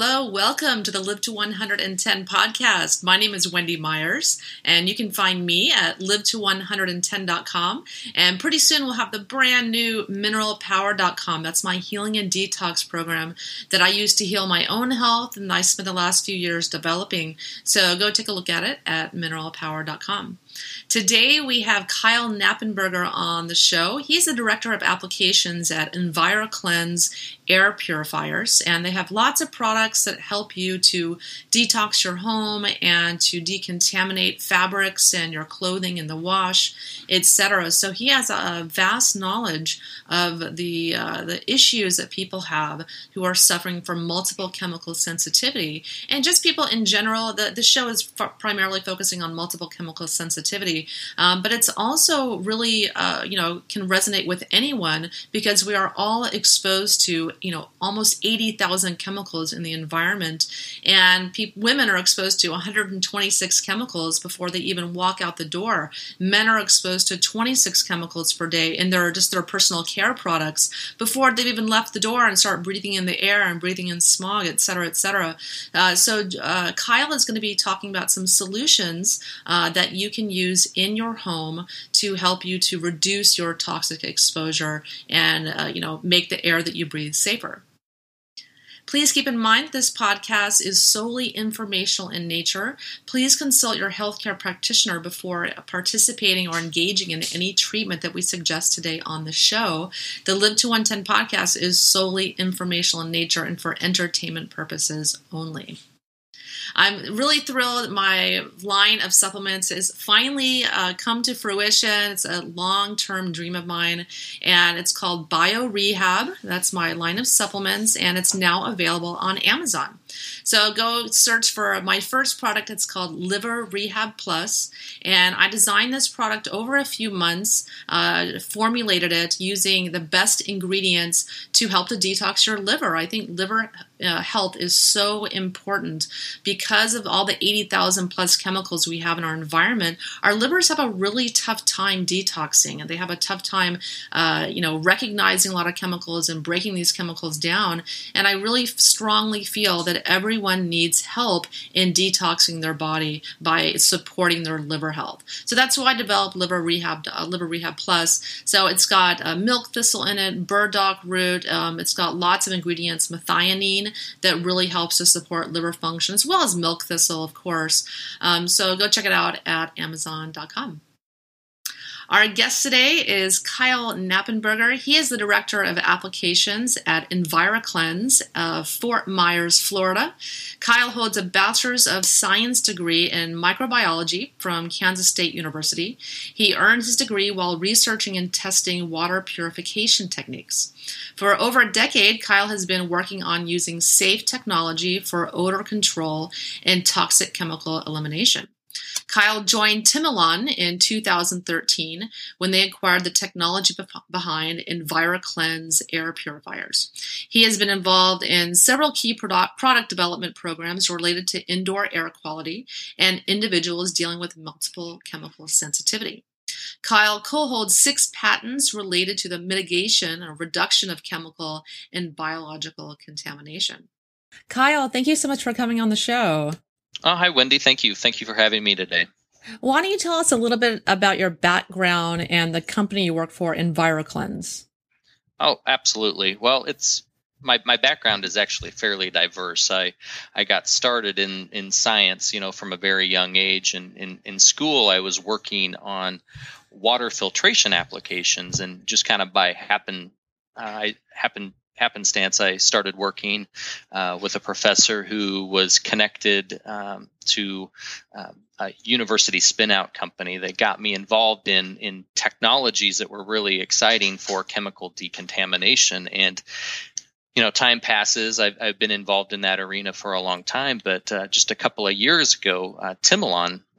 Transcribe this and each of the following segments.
Hello, welcome to the Live to 110 podcast. My name is Wendy Myers, and you can find me at live to110.com. And pretty soon we'll have the brand new mineralpower.com. That's my healing and detox program that I use to heal my own health, and I spent the last few years developing. So go take a look at it at mineralpower.com. Today we have Kyle Knappenberger on the show. He's the director of applications at EnviroKlenz Air Purifiers, and they have lots of products that help you to detox your home and to decontaminate fabrics and your clothing in the wash, etc. So he has a vast knowledge of the uh, the issues that people have who are suffering from multiple chemical sensitivity, and just people in general. The the show is f- primarily focusing on multiple chemical sensitivity, um, but it's also really uh, you know can resonate with anyone because we are all exposed to you know almost 80,000 chemicals in the environment. And pe- women are exposed to 126 chemicals before they even walk out the door. Men are exposed to 26 chemicals per day in their just their personal care products before they've even left the door and start breathing in the air and breathing in smog et cetera et cetera. Uh, so uh, kyle is going to be talking about some solutions uh, that you can use in your home to help you to reduce your toxic exposure and uh, you know make the air that you breathe safer Please keep in mind this podcast is solely informational in nature. Please consult your healthcare practitioner before participating or engaging in any treatment that we suggest today on the show. The Live to 110 podcast is solely informational in nature and for entertainment purposes only. I'm really thrilled. My line of supplements is finally uh, come to fruition. It's a long term dream of mine, and it's called Bio Rehab. That's my line of supplements, and it's now available on Amazon. So go search for my first product. It's called Liver Rehab Plus, and I designed this product over a few months, uh, formulated it using the best ingredients to help to detox your liver. I think liver uh, health is so important because of all the 80,000 plus chemicals we have in our environment. Our livers have a really tough time detoxing, and they have a tough time, uh, you know, recognizing a lot of chemicals and breaking these chemicals down. And I really strongly feel that everyone needs help in detoxing their body by supporting their liver health. So that's why I developed Liver Rehab, uh, Liver Rehab Plus. So it's got uh, milk thistle in it, burdock root. Um, it's got lots of ingredients, methionine that really helps to support liver function, as well as milk thistle, of course. Um, so go check it out at Amazon.com. Our guest today is Kyle Knappenberger. He is the Director of Applications at EnviroKlenz of Fort Myers, Florida. Kyle holds a Bachelor's of Science degree in microbiology from Kansas State University. He earned his degree while researching and testing water purification techniques. For over a decade, Kyle has been working on using safe technology for odor control and toxic chemical elimination. Kyle joined Timilon in 2013 when they acquired the technology behind EnviroKlenz air purifiers. He has been involved in several key product, product development programs related to indoor air quality and individuals dealing with multiple chemical sensitivity. Kyle co-holds six patents related to the mitigation or reduction of chemical and biological contamination. Kyle, thank you so much for coming on the show. Oh, hi, Wendy. Thank you. Thank you for having me today. Why don't you tell us a little bit about your background and the company you work for, EnviroKlenz? Oh, absolutely. Well, it's my, my background is actually fairly diverse. I, I got started in, in science, you know, from a very young age. And in, in school, I was working on water filtration applications and just kind of by happen, uh, I happened happenstance, I started working uh, with a professor who was connected um, to uh, a university spinout company that got me involved in in technologies that were really exciting for chemical decontamination. And you know, time passes. I've, I've been involved in that arena for a long time, but uh, just a couple of years ago, uh,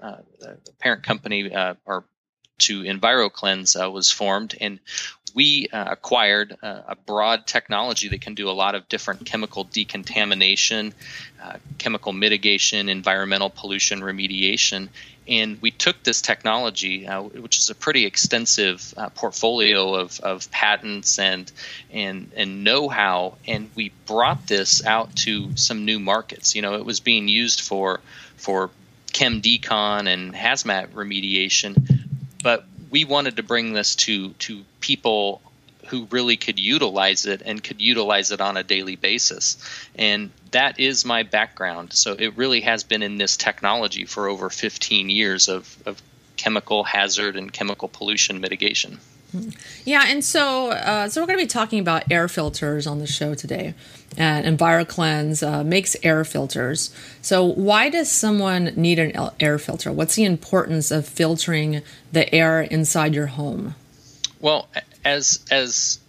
uh, the parent company, uh, or to EnviroKlenz uh, was formed, and we uh, acquired uh, a broad technology that can do a lot of different chemical decontamination, uh, chemical mitigation, environmental pollution remediation, and we took this technology, uh, which is a pretty extensive uh, portfolio of, of patents and and and know-how, and we brought this out to some new markets. You know, it was being used for for chem decon and hazmat remediation, but we wanted to bring this to to people who really could utilize it and could utilize it on a daily basis. And that is my background. So it really has been in this technology for over 15 years of, of chemical hazard and chemical pollution mitigation. Yeah, and so uh, so we're going to be talking about air filters on the show today, and EnviroKlenz uh, makes air filters. So why does someone need an air filter? What's the importance of filtering the air inside your home? Well, as as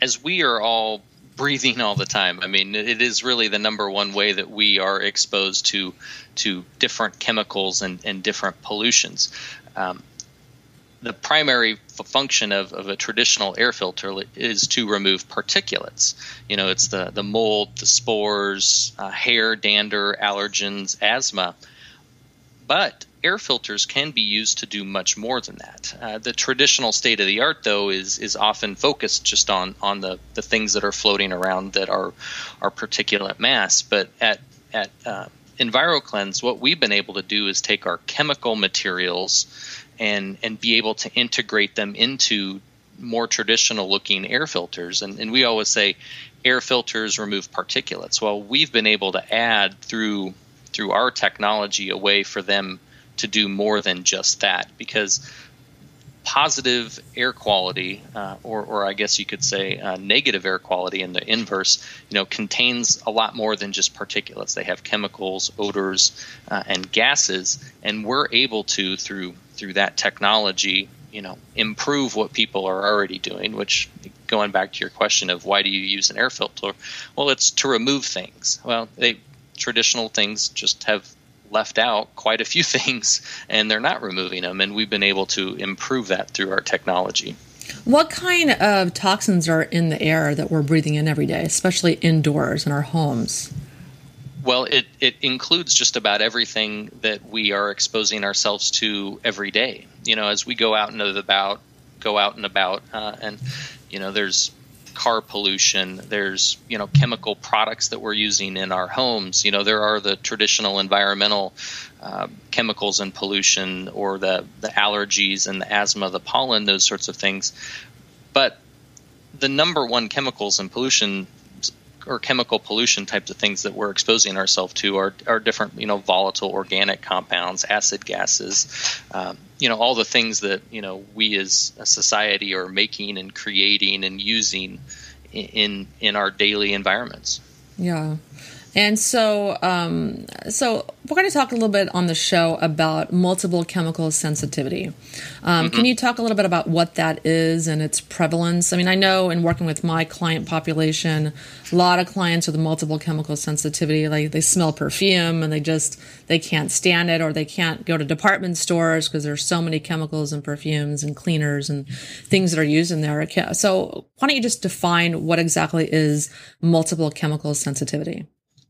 as we are all breathing all the time. I mean, it is really the number one way that we are exposed to to different chemicals and, and different pollutions. Um, the primary f- function of, of a traditional air filter is to remove particulates. You know, it's the, the mold, the spores, uh, hair, dander, allergens, asthma. But air filters can be used to do much more than that. Uh, the traditional state of the art, though, is is often focused just on on the, the things that are floating around that are are particulate mass. But at at uh, EnviroKlenz, what we've been able to do is take our chemical materials and and be able to integrate them into more traditional looking air filters. And, and we always say air filters remove particulates. Well, we've been able to add through through our technology a way for them to do more than just that because positive air quality, uh, or, or I guess you could say uh, negative air quality in the inverse, you know, contains a lot more than just particulates. They have chemicals, odors, uh, and gases, and we're able to through through that technology, you know, improve what people are already doing. Which, going back to your question of why do you use an air filter? Well, it's to remove things. Well, they traditional things just have left out quite a few things and they're not removing them and we've been able to improve that through our technology what kind of toxins are in the air that we're breathing in every day especially indoors in our homes well it, it includes just about everything that we are exposing ourselves to every day you know as we go out and about go out and about uh, and you know there's car pollution. There's you know chemical products that we're using in our homes. You know there are the traditional environmental uh, chemicals and pollution, or the the allergies and the asthma, the pollen, those sorts of things. But the number one chemicals and pollution or chemical pollution types of things that we're exposing ourselves to are, are different, you know, volatile organic compounds, acid gases, um, you know, all the things that, you know, we as a society are making and creating and using in, in our daily environments. Yeah. And so, um, so we're going to talk a little bit on the show about multiple chemical sensitivity. Um, mm-hmm. Can you talk a little bit about what that is and its prevalence? I mean, I know in working with my client population, a lot of clients with multiple chemical sensitivity, like they smell perfume and they just they can't stand it, or they can't go to department stores because there's so many chemicals and perfumes and cleaners and things that are used in there. So, why don't you just define what exactly is multiple chemical sensitivity?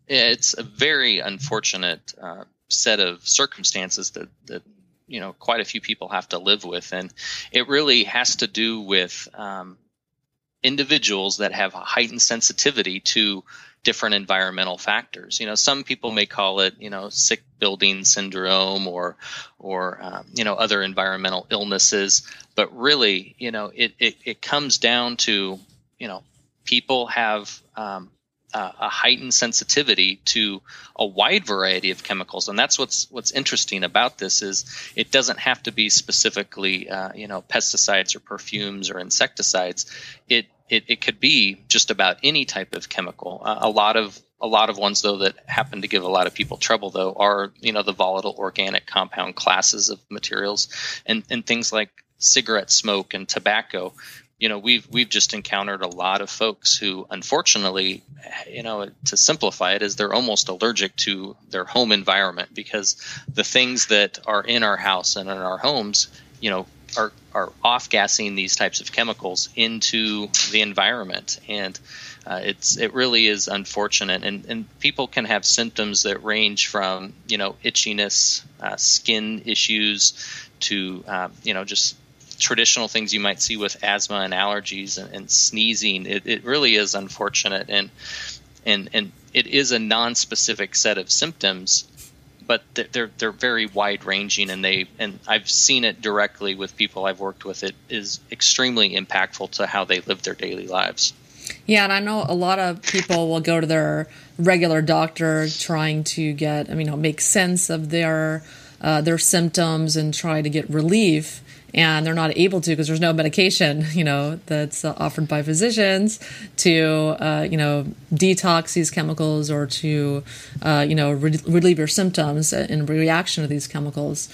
It's a very unfortunate uh, set of circumstances that, that you know quite a few people have to live with, and it really has to do with um, individuals that have heightened sensitivity to different environmental factors. You know, some people may call it, you know, sick building syndrome or, or um, you know, other environmental illnesses. But really, you know, it it, it comes down to, you know, people have um, uh, a heightened sensitivity to a wide variety of chemicals, and that's what's what's interesting about this is it doesn't have to be specifically uh, you know pesticides or perfumes or insecticides. It it, it could be just about any type of chemical. Uh, a lot of a lot of ones though that happen to give a lot of people trouble though are you know the volatile organic compound classes of materials and and things like cigarette smoke and tobacco you know we've we've just encountered a lot of folks who unfortunately you know to simplify it is they're almost allergic to their home environment because the things that are in our house and in our homes you know are are off gassing these types of chemicals into the environment, and uh, it's it really is unfortunate. And and people can have symptoms that range from you know itchiness, uh, skin issues, to uh, you know just traditional things you might see with asthma and allergies and, and sneezing. It, it really is unfortunate, and and and it is a non-specific set of symptoms but they're they're very wide ranging and they and I've seen it directly with people I've worked with it is extremely impactful to how they live their daily lives. Yeah, and I know a lot of people will go to their regular doctor trying to get I mean make sense of their uh, their symptoms and try to get relief and they're not able to because there's no medication, you know, that's uh, offered by physicians to, uh, you know, detox these chemicals or to, uh, you know, re- relieve your symptoms in reaction to these chemicals.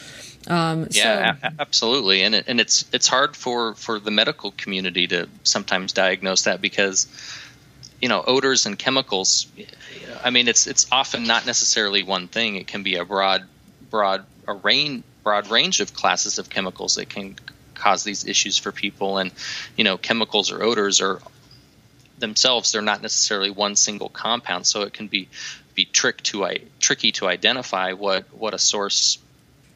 Um, yeah, so, a- absolutely, and it, and it's it's hard for for the medical community to sometimes diagnose that because you know odors and chemicals. I mean, it's it's often not necessarily one thing. It can be a broad broad array broad range of classes of chemicals that can cause these issues for people. And you know, chemicals or odors are themselves they're not necessarily one single compound, so it can be be trick to tricky to identify what what a source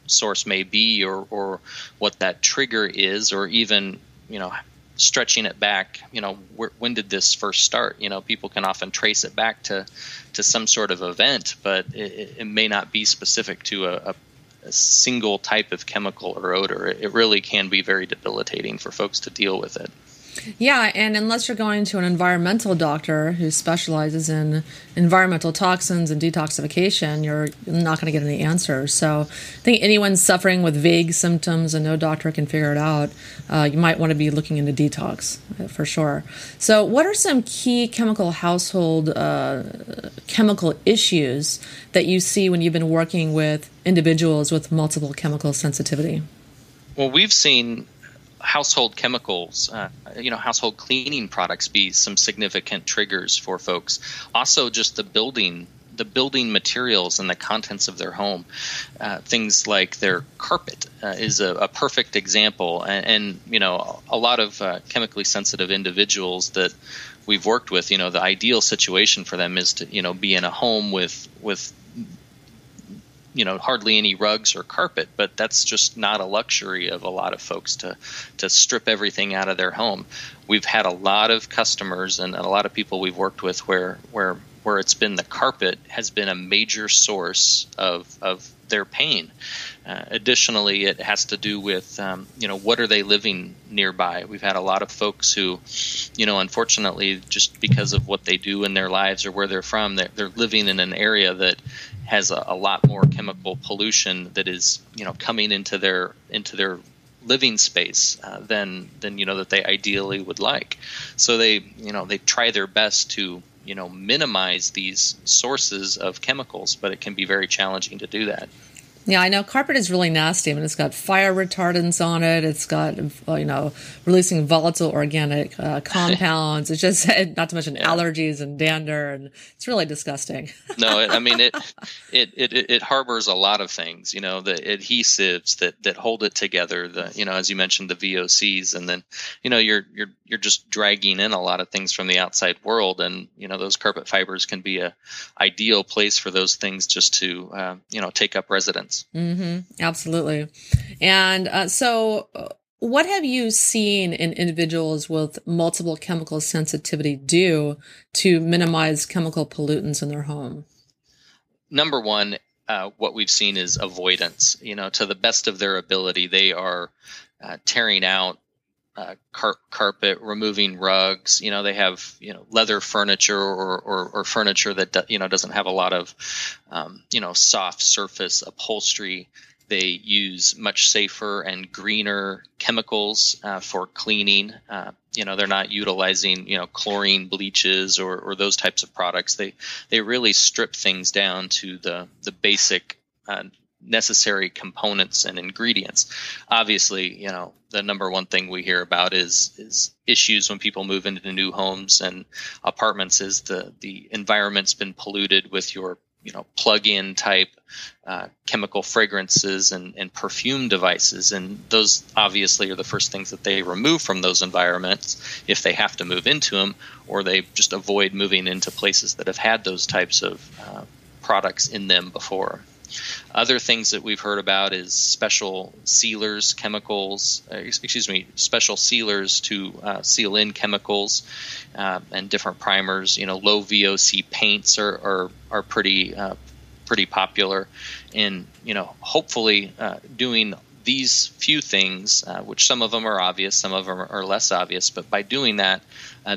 source may be or or what that trigger is or even you know stretching it back you know when did this first start you know people can often trace it back to to some sort of event but it, it may not be specific to a, a a single type of chemical or odor, it really can be very debilitating for folks to deal with it. Yeah, and unless you're going to an environmental doctor who specializes in environmental toxins and detoxification, you're not going to get any answers. So I think anyone suffering with vague symptoms and no doctor can figure it out, uh, you might want to be looking into detox uh, for sure. So, what are some key chemical household uh, chemical issues that you see when you've been working with individuals with multiple chemical sensitivity? Well, we've seen household chemicals, uh, you know, household cleaning products be some significant triggers for folks. Also, just the building. The building materials and the contents of their home, uh, things like their carpet, uh, is a, a, perfect example. And, and, you know, a lot of uh, chemically sensitive individuals that we've worked with, you know, the ideal situation for them is to, you know, be in a home with with you know hardly any rugs or carpet but that's just not a luxury of a lot of folks to to strip everything out of their home we've had a lot of customers and a lot of people we've worked with where where where it's been the carpet has been a major source of of their pain. Uh, additionally, it has to do with um, you know what are they living nearby. We've had a lot of folks who, you know, unfortunately, just because of what they do in their lives or where they're from, they're, they're living in an area that has a, a lot more chemical pollution that is you know coming into their into their living space uh, than than you know that they ideally would like. So they you know they try their best to you know minimize these sources of chemicals, but it can be very challenging to do that. Yeah, I know carpet is really nasty. I mean, it's got fire retardants on it. It's got, you know, releasing volatile organic uh, compounds. it's just, not to mention yeah. allergies and dander, and it's really disgusting. no, it, I mean it, it, it, it harbors a lot of things. You know, the adhesives that that hold it together. The, you know, as you mentioned, the VOCs, and then, you know, you're you're you're just dragging in a lot of things from the outside world, and you know, those carpet fibers can be a ideal place for those things just to, uh, you know, take up residence. Mm-hmm. Absolutely. And uh, so, uh, what have you seen in individuals with multiple chemical sensitivity do to minimize chemical pollutants in their home? Number one, uh, what we've seen is avoidance. You know, to the best of their ability, they are uh, tearing out uh, car- carpet, removing rugs. You know, they have you know leather furniture or, or, or furniture that do, you know doesn't have a lot of um, you know soft surface upholstery. They use much safer and greener chemicals uh, for cleaning. Uh, you know, they're not utilizing you know chlorine bleaches or, or those types of products. They they really strip things down to the the basic uh, necessary components and ingredients. Obviously, you know, the number one thing we hear about is is issues when people move into new homes and apartments is the the environment's been polluted with your you know plug-in type uh, chemical fragrances and, and perfume devices and those obviously are the first things that they remove from those environments if they have to move into them or they just avoid moving into places that have had those types of uh, products in them before other things that we've heard about is special sealers, chemicals, uh, excuse me, special sealers to uh, seal in chemicals uh, and different primers. You know, low VOC paints are are, are pretty uh, pretty popular, and you know, hopefully uh, doing these few things, uh, which some of them are obvious, some of them are less obvious, but by doing that,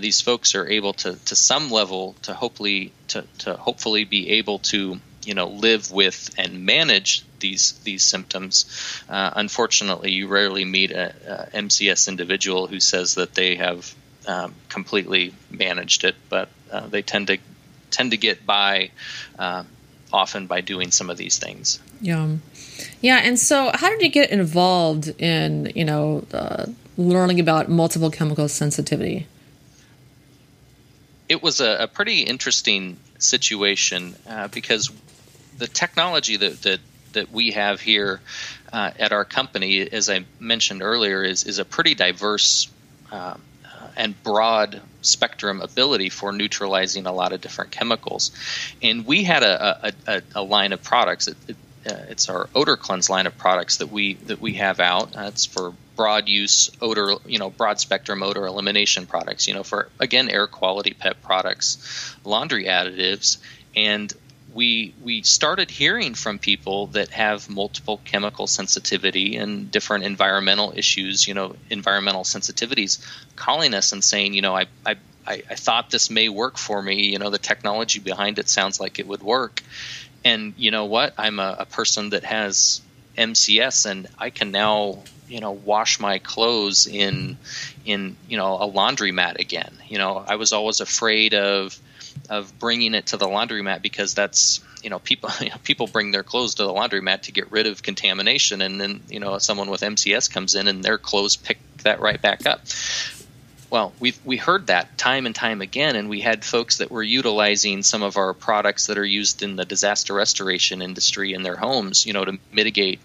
these folks are able to, to some level, to hopefully to, to hopefully be able to you know live with and manage these these symptoms. Uh, unfortunately, you rarely meet a, a, MCS individual who says that they have um, completely managed it, but uh, they tend to tend to get by uh, often by doing some of these things. Yeah, yeah. And so, how did you get involved in you know uh, learning about multiple chemical sensitivity? It was a, a pretty interesting situation uh, because the technology that that, that we have here uh, at our company, as I mentioned earlier, is is a pretty diverse uh, and broad spectrum ability for neutralizing a lot of different chemicals. And we had a, a, a line of products. It, it, uh, it's our OdorKlenz line of products that we that we have out. Uh, it's for broad use odor, you know, broad spectrum odor elimination products. You know, for again air quality pet products, laundry additives, and we we started hearing from people that have multiple chemical sensitivity and different environmental issues, you know, environmental sensitivities, calling us and saying, you know, I, I I, I thought this may work for me. You know, the technology behind it sounds like it would work. And you know what? I'm a, a person that has MCS, and I can now you know wash my clothes in in you know a laundromat again. You know, I was always afraid of of bringing it to the laundromat because that's you know people you know, people bring their clothes to the laundromat to get rid of contamination and then you know someone with MCS comes in and their clothes pick that right back up well, we we heard that time and time again, and we had folks that were utilizing some of our products that are used in the disaster restoration industry in their homes, you know, to mitigate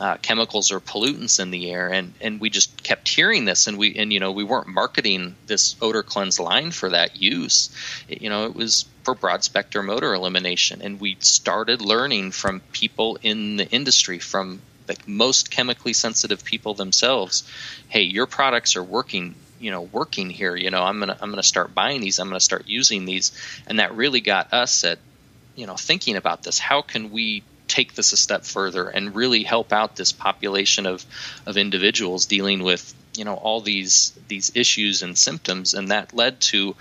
uh, chemicals or pollutants in the air, and and we just kept hearing this, and we and you know we weren't marketing this OdorKlenz line for that use, it, you know, it was for broad spectrum odor elimination, and we started learning from people in the industry, from the most chemically sensitive people themselves, hey, your products are working you know working here you know i'm gonna i'm gonna start buying these i'm gonna start using these. And that really got us at you know thinking about this. How can we take this a step further and really help out this population of of individuals dealing with you know all these these issues and symptoms? And that led to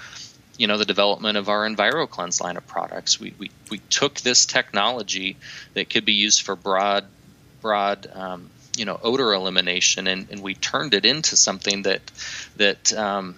you know the development of our EnviroKlenz line of products. We we, we took this technology that could be used for broad broad um, you know odor elimination, and, and we turned it into something that that um,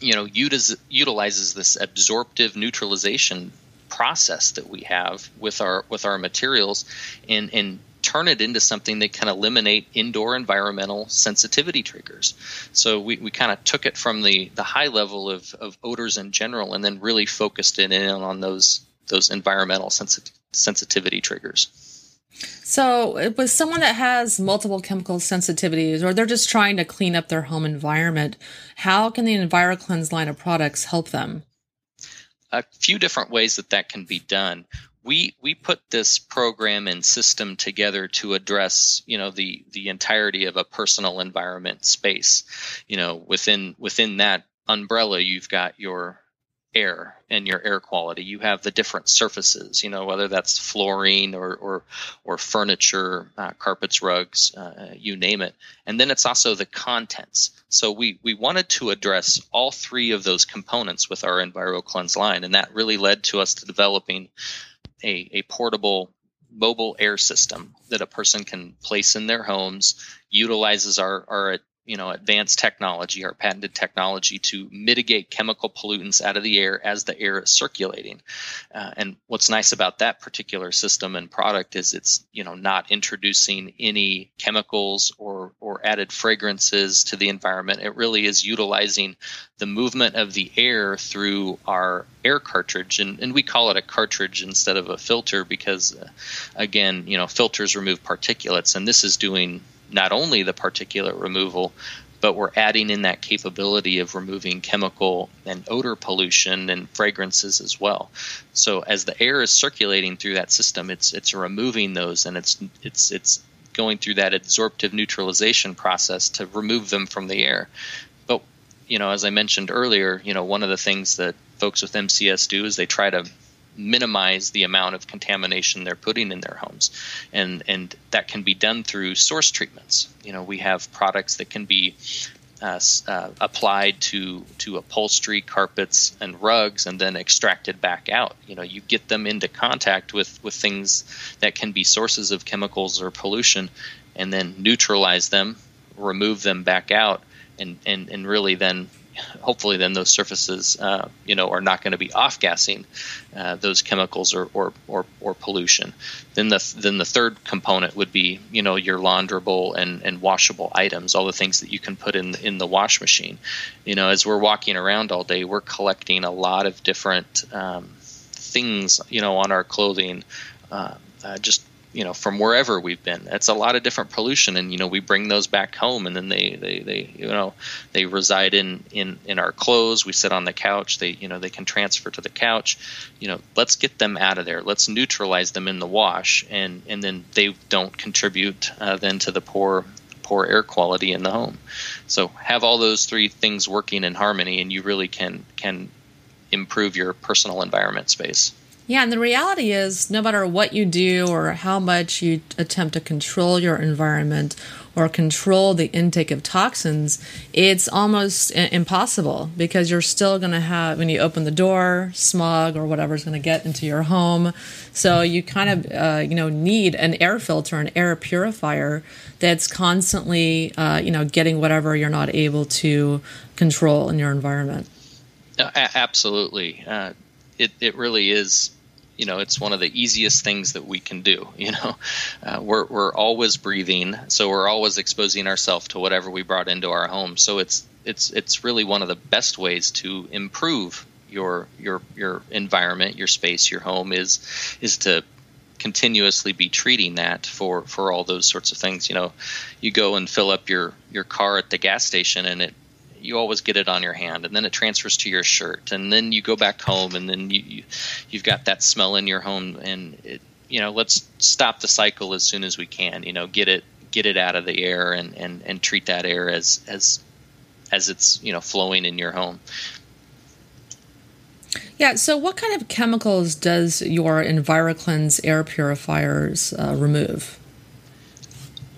you know utis- utilizes this absorptive neutralization process that we have with our with our materials, and and turn it into something that can eliminate indoor environmental sensitivity triggers. So we, we kind of took it from the, the high level of, of odors in general and then really focused it in on those those environmental sensi- sensitivity triggers. So, with someone that has multiple chemical sensitivities, or they're just trying to clean up their home environment, how can the EnviroKlenz line of products help them? A few different ways that that can be done. We we put this program and system together to address you know the the entirety of a personal environment space. You know within within that umbrella, you've got your air and your air quality. You have the different surfaces, you know, whether that's flooring or or, or furniture, uh, carpets, rugs, uh, you name it. And then it's also the contents. So we we wanted to address all three of those components with our EnviroKlenz line, and that really led to us to developing a, a portable mobile air system that a person can place in their homes, utilizes our, our you know advanced technology our patented technology to mitigate chemical pollutants out of the air as the air is circulating. Uh, and what's nice about that particular system and product is it's you know not introducing any chemicals or or added fragrances to the environment. It really is utilizing the movement of the air through our air cartridge. And, and we call it a cartridge instead of a filter because uh, again you know filters remove particulates. And this is doing not only the particulate removal, but we're adding in that capability of removing chemical and odor pollution and fragrances as well. So as the air is circulating through that system, it's it's removing those and it's it's it's going through that adsorptive neutralization process to remove them from the air. But you know, as I mentioned earlier, you know, one of the things that folks with MCS do is they try to minimize the amount of contamination they're putting in their homes. And and that can be done through source treatments. You know we have products that can be uh, uh, applied to to upholstery carpets and rugs and then extracted back out. You know you get them into contact with with things that can be sources of chemicals or pollution and then neutralize them remove them back out and and, and really then hopefully then those surfaces uh, you know are not going to be off gassing uh, those chemicals or, or, or, or, pollution. Then the then the third component would be you know your launderable and, and washable items all the things that you can put in in the wash machine. You know as we're walking around all day we're collecting a lot of different um, things you know on our clothing uh, uh just you know from wherever we've been. It's a lot of different pollution and you know we bring those back home and then they they, they you know they reside in in in our clothes. We sit on the couch. They you know they can transfer to the couch. You know let's get them out of there. Let's neutralize them in the wash and and then they don't contribute uh, then to the poor poor air quality in the home. So have all those three things working in harmony and you really can can improve your personal environment space yeah, and the reality is, no matter what you do or how much you attempt to control your environment or control the intake of toxins, it's almost impossible because you're still going to have, when you open the door, smog or whatever is going to get into your home. So you kind of, uh, you know, need an air filter, an air purifier that's constantly, uh, you know, getting whatever you're not able to control in your environment. Uh, absolutely. Uh, it, it really is you know it's one of the easiest things that we can do you know? Uh, we're, we're always breathing so we're always exposing ourselves to whatever we brought into our home. So it's it's it's really one of the best ways to improve your your your environment your space your home is is to continuously be treating that for for all those sorts of things. You know you go and fill up your your car at the gas station and it you always get it on your hand, and then it transfers to your shirt, and then you go back home, and then you, you have got that smell in your home, and it, you know let's stop the cycle as soon as we can. You know, get it get it out of the air, and and and treat that air as as as it's you know flowing in your home. Yeah. So, what kind of chemicals does your EnviroKlenz air purifiers uh, remove?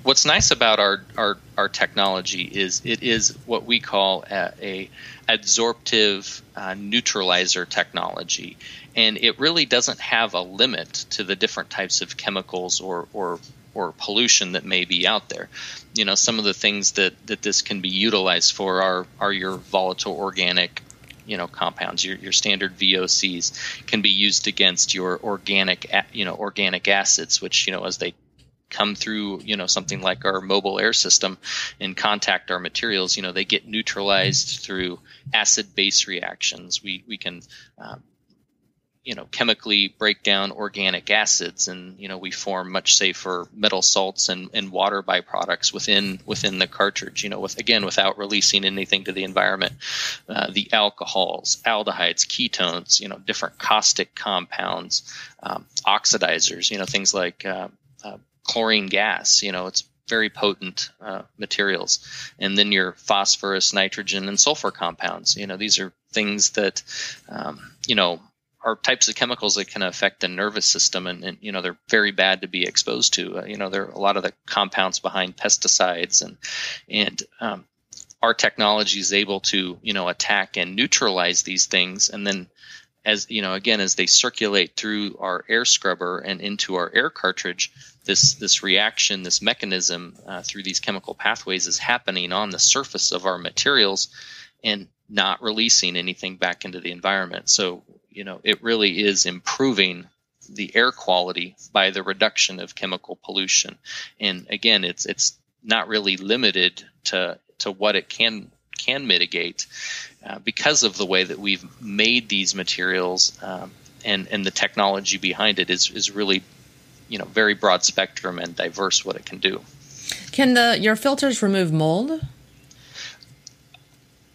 What's nice about our, our, our technology is it is what we call a, a adsorptive uh, neutralizer technology, and it really doesn't have a limit to the different types of chemicals or, or or pollution that may be out there. You know, some of the things that, that this can be utilized for are are your volatile organic you know compounds your, your standard VOCs can be used against your organic you know organic acids which you know as they come through you know something like our mobile air system and contact our materials you know they get neutralized through acid base reactions. We we can um, you know chemically break down organic acids and you know we form much safer metal salts and, and water byproducts within within the cartridge you know with again without releasing anything to the environment. Uh, the alcohols aldehydes ketones you know different caustic compounds um, oxidizers you know things like uh, uh, chlorine gas. You know, it's very potent uh, materials. And then your phosphorus, nitrogen, and sulfur compounds. You know, these are things that, um, you know, are types of chemicals that can affect the nervous system, and, and you know they're very bad to be exposed to. Uh, you know, there are a lot of the compounds behind pesticides, and and um, our technology is able to you know attack and neutralize these things, and then as you know, again, as they circulate through our air scrubber and into our air cartridge, this this reaction, this mechanism uh, through these chemical pathways is happening on the surface of our materials, and not releasing anything back into the environment. So you know, it really is improving the air quality by the reduction of chemical pollution. And again, it's it's not really limited to to what it can can mitigate uh, because of the way that we've made these materials um, and and the technology behind it is is really you know very broad spectrum and diverse what it can do. Can the your filters remove mold?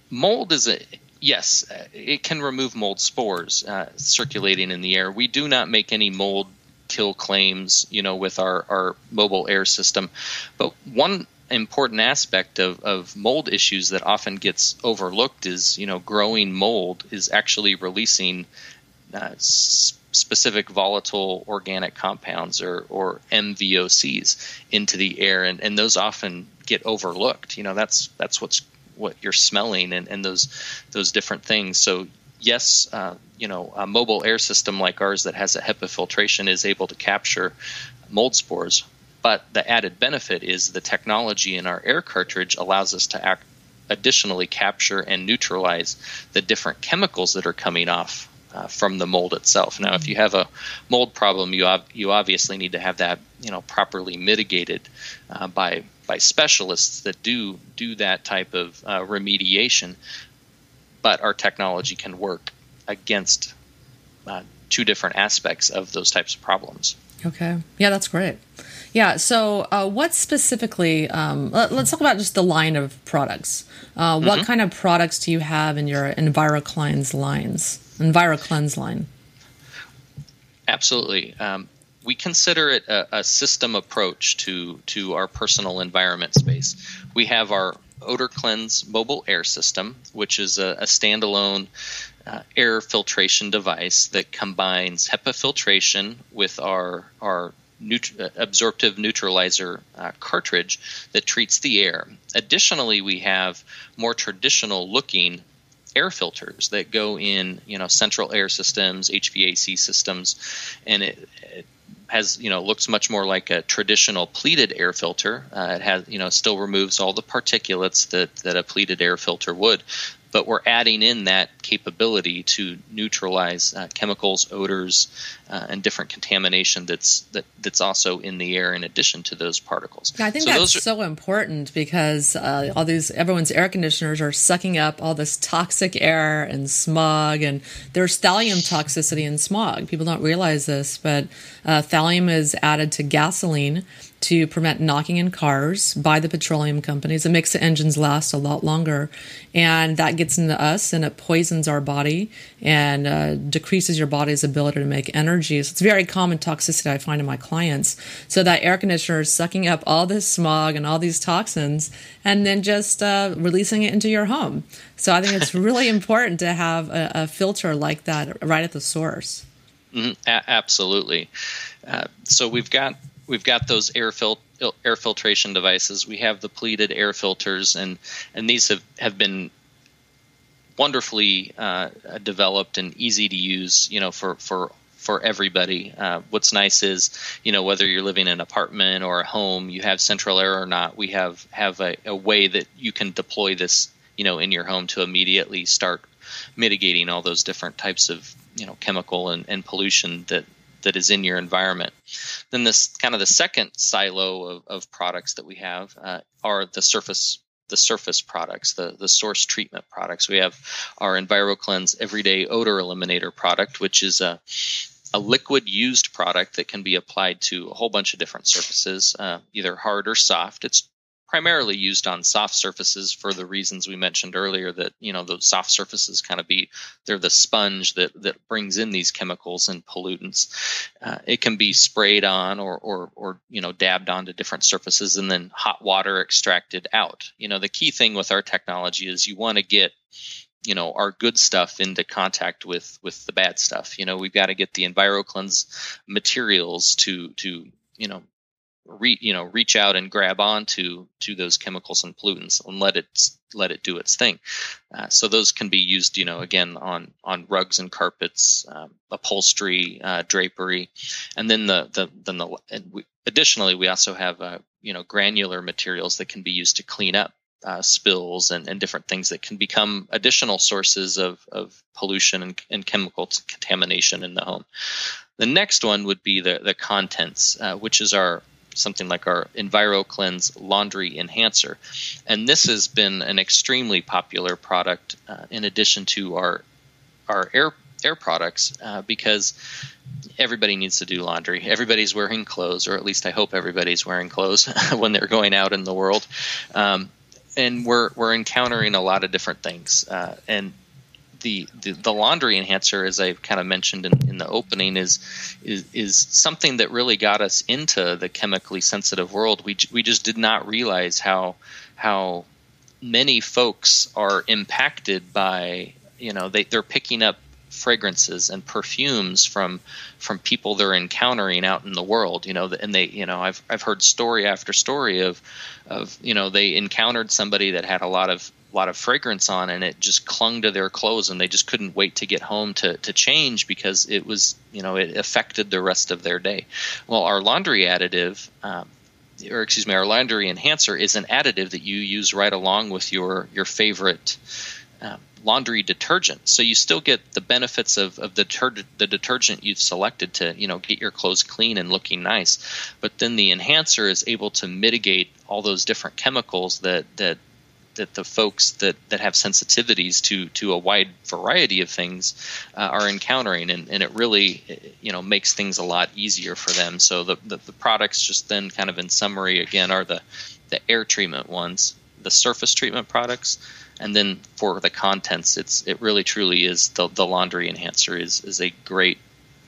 Mold is a yes, it can remove mold spores uh, circulating in the air. We do not make any mold kill claims, you know, with our, our mobile air system. But one important aspect of, of mold issues that often gets overlooked is, you know, growing mold is actually releasing uh, specific volatile organic compounds or, or MVOCs into the air, and, and those often get overlooked. You know, that's that's what's what you're smelling and, and those those different things. So yes, uh, you know, a mobile air system like ours that has a HEPA filtration is able to capture mold spores. But the added benefit is the technology in our air cartridge allows us to act additionally capture and neutralize the different chemicals that are coming off uh, from the mold itself. Now, if you have a mold problem, you ob- you obviously need to have that you know properly mitigated uh, by by specialists that do do that type of uh, remediation. But our technology can work against uh, two different aspects of those types of problems. Okay, yeah, that's great. Yeah. So, uh, what specifically? Um, let, us talk about just the line of products. Uh, mm-hmm. What kind of products do you have in your EnviroKlenz lines? EnviroKlenz line. Absolutely. Um, we consider it a, a, system approach to to our personal environment space. We have our OdorKlenz mobile air system, which is a, a standalone uh, air filtration device that combines HEPA filtration with our our neut- uh, absorptive neutralizer uh, cartridge that treats the air. Additionally, we have more traditional looking air filters that go in, you know, central air systems, HVAC systems, and it, it has you know looks much more like a traditional pleated air filter. Uh, it has you know still removes all the particulates that that a pleated air filter would, but we're adding in that capability to neutralize uh, chemicals, odors, uh, and different contamination that's that, that's also in the air in addition to those particles. Yeah, I think so that's are, so important because uh, all these everyone's air conditioners are sucking up all this toxic air and smog, and there's thallium toxicity in smog. People don't realize this, but uh, thallium is added to gasoline to prevent knocking in cars by the petroleum companies. It makes the engines last a lot longer. And that gets into us and it poisons our body and uh, decreases your body's ability to make energy. So it's very common toxicity I find in my clients. So that air conditioner is sucking up all this smog and all these toxins and then just uh, releasing it into your home. So I think it's really important to have a, a, filter like that right at the source. Mm-hmm. A- absolutely. Uh, so we've got we've got those air fil- air filtration devices. We have the pleated air filters, and and these have have been wonderfully uh, developed and easy to use. You know, for for for everybody. Uh, what's nice is, you know, whether you're living in an apartment or a home, you have central air or not, we have have a, a way that you can deploy this, you know, in your home to immediately start mitigating all those different types of, you know, chemical and, and pollution that that is in your environment. Then this kind of the second silo of, of products that we have uh, are the surface the surface products, the, the source treatment products. We have our EnviroKlenz Everyday Odor Eliminator product, which is a, a liquid used product that can be applied to a whole bunch of different surfaces, uh, either hard or soft. It's primarily used on soft surfaces for the reasons we mentioned earlier that you know those soft surfaces kind of be they're the sponge that that brings in these chemicals and pollutants. Uh, it can be sprayed on or or or you know dabbed onto different surfaces and then hot water extracted out. You know the key thing with our technology is you want to get you know our good stuff into contact with with the bad stuff. You know we've got to get the EnviroKlenz materials to to you know re, you know reach out and grab onto to those chemicals and pollutants and let it let it do its thing. Uh, so those can be used, you know, again on on rugs and carpets, um, upholstery, uh, drapery, and then the the then the we, additionally we also have uh, you know granular materials that can be used to clean up uh, spills and, and, different things that can become additional sources of, of pollution and, and, chemical contamination in the home. The next one would be the, the contents, uh, which is our something like our EnviroKlenz laundry enhancer. And this has been an extremely popular product uh, in addition to our our air air products uh, because everybody needs to do laundry. Everybody's wearing clothes, or at least I hope everybody's wearing clothes when they're going out in the world. Um, and we're we're encountering a lot of different things. Uh, and the, the, the laundry enhancer, as I kind of mentioned in, in the opening, is, is is something that really got us into the chemically sensitive world. We we just did not realize how how many folks are impacted by you know they they're picking up fragrances and perfumes from from people they're encountering out in the world you know and they you know I've I've heard story after story of of you know they encountered somebody that had a lot of lot of fragrance on and it just clung to their clothes and they just couldn't wait to get home to, to change because it was you know it affected the rest of their day. Well our laundry additive um, or excuse me our laundry enhancer is an additive that you use right along with your your favorite um, laundry detergent. So you still get the benefits of, of the, the detergent you've selected to you know get your clothes clean and looking nice, but then the enhancer is able to mitigate all those different chemicals that that that the folks that, that have sensitivities to to a wide variety of things uh, are encountering, and, and it really you know makes things a lot easier for them. So the, the, the products just then kind of in summary again are the the air treatment ones, the surface treatment products, and then for the contents, it's it really truly is the the laundry enhancer is is a great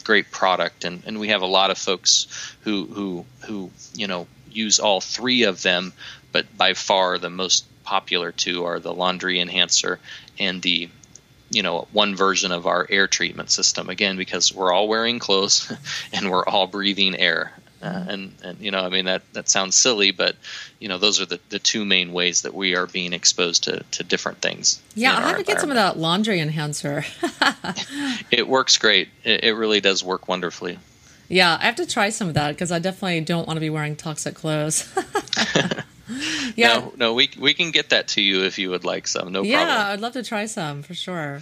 great product, and, and we have a lot of folks who who who you know use all three of them, but by far the most popular two are the laundry enhancer and the you know one version of our air treatment system. Again because we're all wearing clothes and we're all breathing air uh, and and you know I mean that that sounds silly but you know those are the, the two main ways that we are being exposed to to different things yeah i have to get some of that laundry enhancer it works great it, it really does work wonderfully yeah i have to try some of that because i definitely don't want to be wearing toxic clothes yeah. No, no, we we can get that to you if you would like some. No yeah, problem. Yeah, I'd love to try some for sure.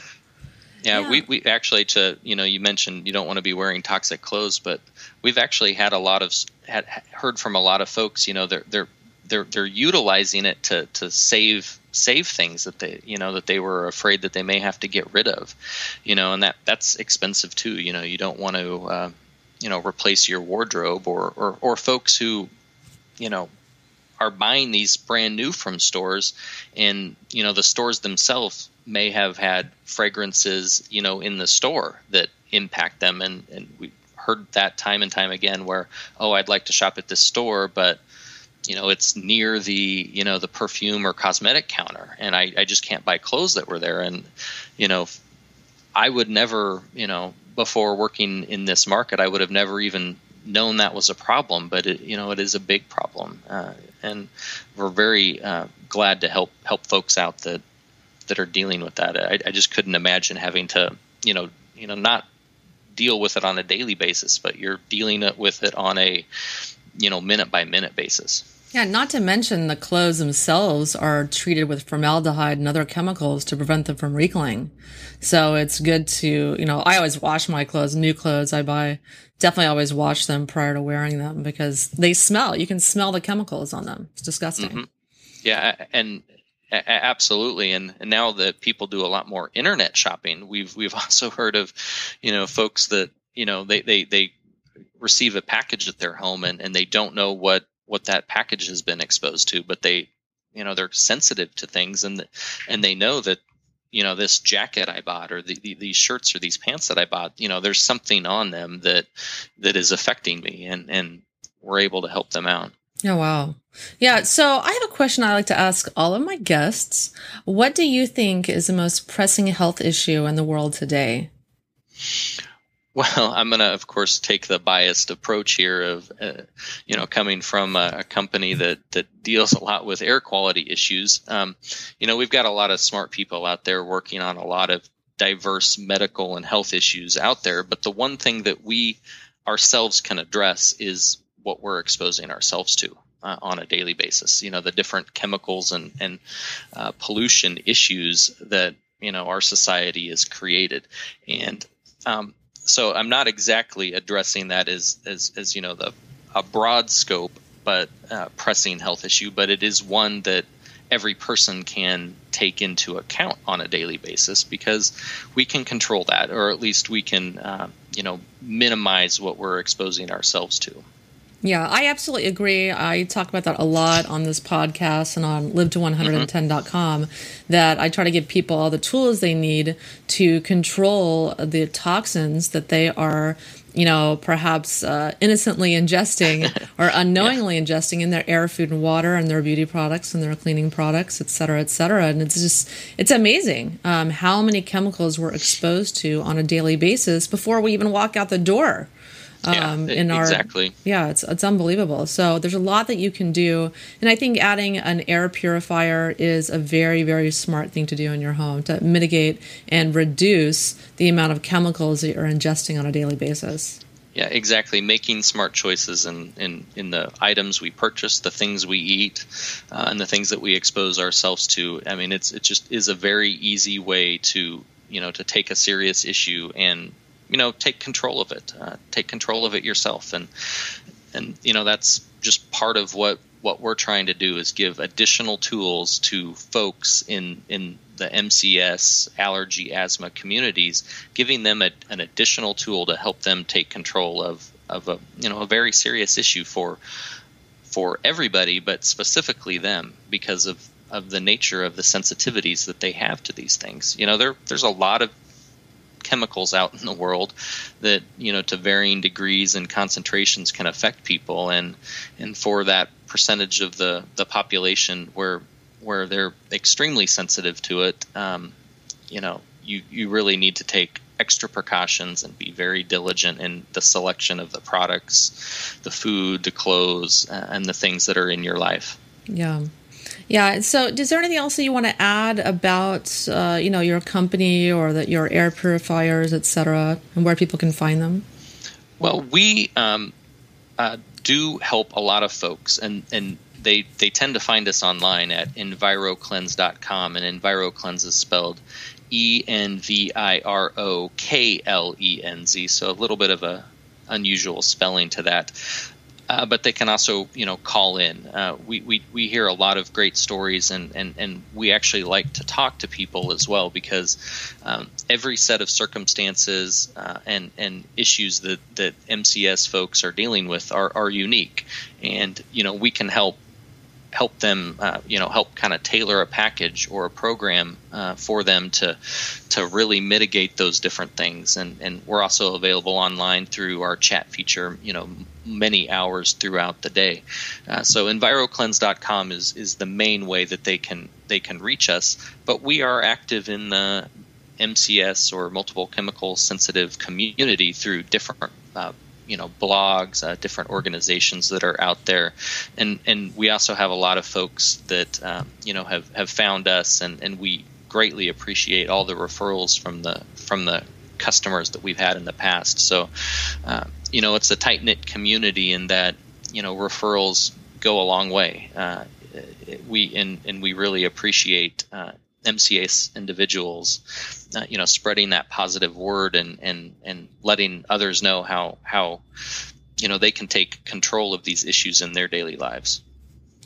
Yeah, yeah, we, we actually to you know you mentioned you don't want to be wearing toxic clothes, but we've actually had a lot of had heard from a lot of folks. You know, they're they're they're they're utilizing it to to save save things that they you know that they were afraid that they may have to get rid of, you know, and that that's expensive too. You know, you don't want to uh, you know replace your wardrobe or or or folks who you know are buying these brand new from stores, and you know the stores themselves may have had fragrances, you know, in the store that impact them, and and we heard that time and time again where oh I'd like to shop at this store, but you know it's near the you know the perfume or cosmetic counter and I, I just can't buy clothes that were there. And you know i would never you know before working in this market i would have never even known that was a problem, but it, you know it is a big problem, uh, and we're very uh, glad to help help folks out that that are dealing with that. I, I, just couldn't imagine having to you know you know not deal with it on a daily basis, but you're dealing with it on a you know minute by minute basis. Yeah, not to mention the clothes themselves are treated with formaldehyde and other chemicals to prevent them from wrinkling. So it's good to, you know, I always wash my clothes, new clothes I buy, definitely always wash them prior to wearing them because they smell. You can smell the chemicals on them. It's disgusting. Mm-hmm. Yeah, and absolutely and, and now that people do a lot more internet shopping we've we've also heard of you know folks that you know they they, they receive a package at their home and, and they don't know what what that package has been exposed to, but they, you know, they're sensitive to things and and they know that you know this jacket I bought or the, the, these shirts or these pants that I bought, you know, there's something on them that that is affecting me, and and we're able to help them out. Oh wow. Yeah, so I have a question I like to ask all of my guests. What do you think is the most pressing health issue in the world today? Well, I'm going to, of course, take the biased approach here of, uh, you know, coming from a, a, company that, that deals a lot with air quality issues. Um, you know, we've got a lot of smart people out there working on a lot of diverse medical and health issues out there. But the one thing that we ourselves can address is what we're exposing ourselves to. Uh, on a daily basis, you know the different chemicals and and uh, pollution issues that you know our society has created, and um, so I'm not exactly addressing that as as, as you know the a broad scope but uh, pressing health issue, but it is one that every person can take into account on a daily basis because we can control that, or at least we can, uh, you know, minimize what we're exposing ourselves to. Yeah, I absolutely agree. I talk about that a lot on this podcast and on live to 110.com mm-hmm. that I try to give people all the tools they need to control the toxins that they are, you know, perhaps uh, innocently ingesting or unknowingly yeah. ingesting in their air, food, and water and their beauty products and their cleaning products, et cetera, et cetera. And it's just, it's amazing um, how many chemicals we're exposed to on a daily basis before we even walk out the door um, yeah, in our exactly. Yeah it's it's unbelievable. So there's a lot that you can do. And i think adding an air purifier is a very very smart thing to do in your home to mitigate and reduce the amount of chemicals that you're ingesting on a daily basis. Yeah exactly. Making smart choices in, in, in the items we purchase the things we eat uh, and the things that we expose ourselves to. I mean it's it just is a very easy way to you know to take a serious issue and you know take control of it uh, take control of it yourself and and you know that's just part of what what we're trying to do is give additional tools to folks in in the MCS allergy asthma communities, giving them a, an additional tool to help them take control of of a you know a very serious issue for for everybody, but specifically them because of of the nature of the sensitivities that they have to these things. You know, there there's a lot of chemicals out in the world that you know to varying degrees and concentrations can affect people. And and for that percentage of the the population where where they're extremely sensitive to it um, you know you you really need to take extra precautions and be very diligent in the selection of the products the food the clothes uh, and the things that are in your life. Yeah yeah. So, is there anything else that you want to add about, uh, you know, your company or that your air purifiers, et cetera, and where people can find them? Well, we um, uh, do help a lot of folks, and and they they tend to find us online at enviroklenz.com, and EnviroKlenz is spelled E N V I R O K L E N Z, so a little bit of a unusual spelling to that uh, but they can also you know call in. Uh, we, we we hear a lot of great stories, and, and and we actually like to talk to people as well because um, every set of circumstances uh, and and issues that that MCS folks are dealing with are are unique, and you know we can help help them, uh, you know, help kind of tailor a package or a program uh, for them to to really mitigate those different things. And and we're also available online through our chat feature, you know, many hours throughout the day. Uh, so enviroklenz.com is is the main way that they can they can reach us. But we are active in the MCS or multiple chemical sensitive community through different uh, you know blogs, uh, different organizations that are out there, and and we also have a lot of folks that um, you know have have found us, and and we greatly appreciate all the referrals from the from the customers that we've had in the past. So, uh, you know, it's a tight knit community in that you know referrals go a long way. Uh, we and and we really appreciate uh, MCS individuals, uh, you know, spreading that positive word and and and letting others know how how you know they can take control of these issues in their daily lives.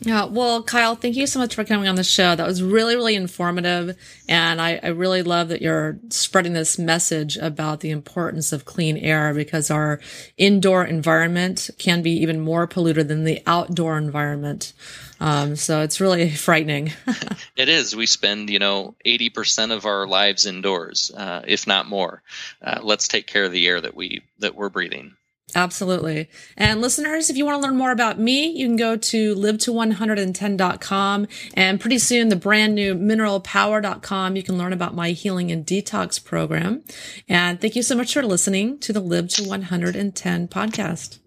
Yeah, well, Kyle, thank you so much for coming on the show. That was really, really informative. And I, I, really love that you're spreading this message about the importance of clean air because our indoor environment can be even more polluted than the outdoor environment. Um, so it's really frightening. it is. We spend, you know, 80% of our lives indoors, uh, if not more. Uh, let's take care of the air that we, that we're breathing. Absolutely. And listeners, if you want to learn more about me, you can go to live to 110.com and pretty soon the brand new mineralpower.com. You can learn about my healing and detox program. And thank you so much for listening to the Live to 110 podcast.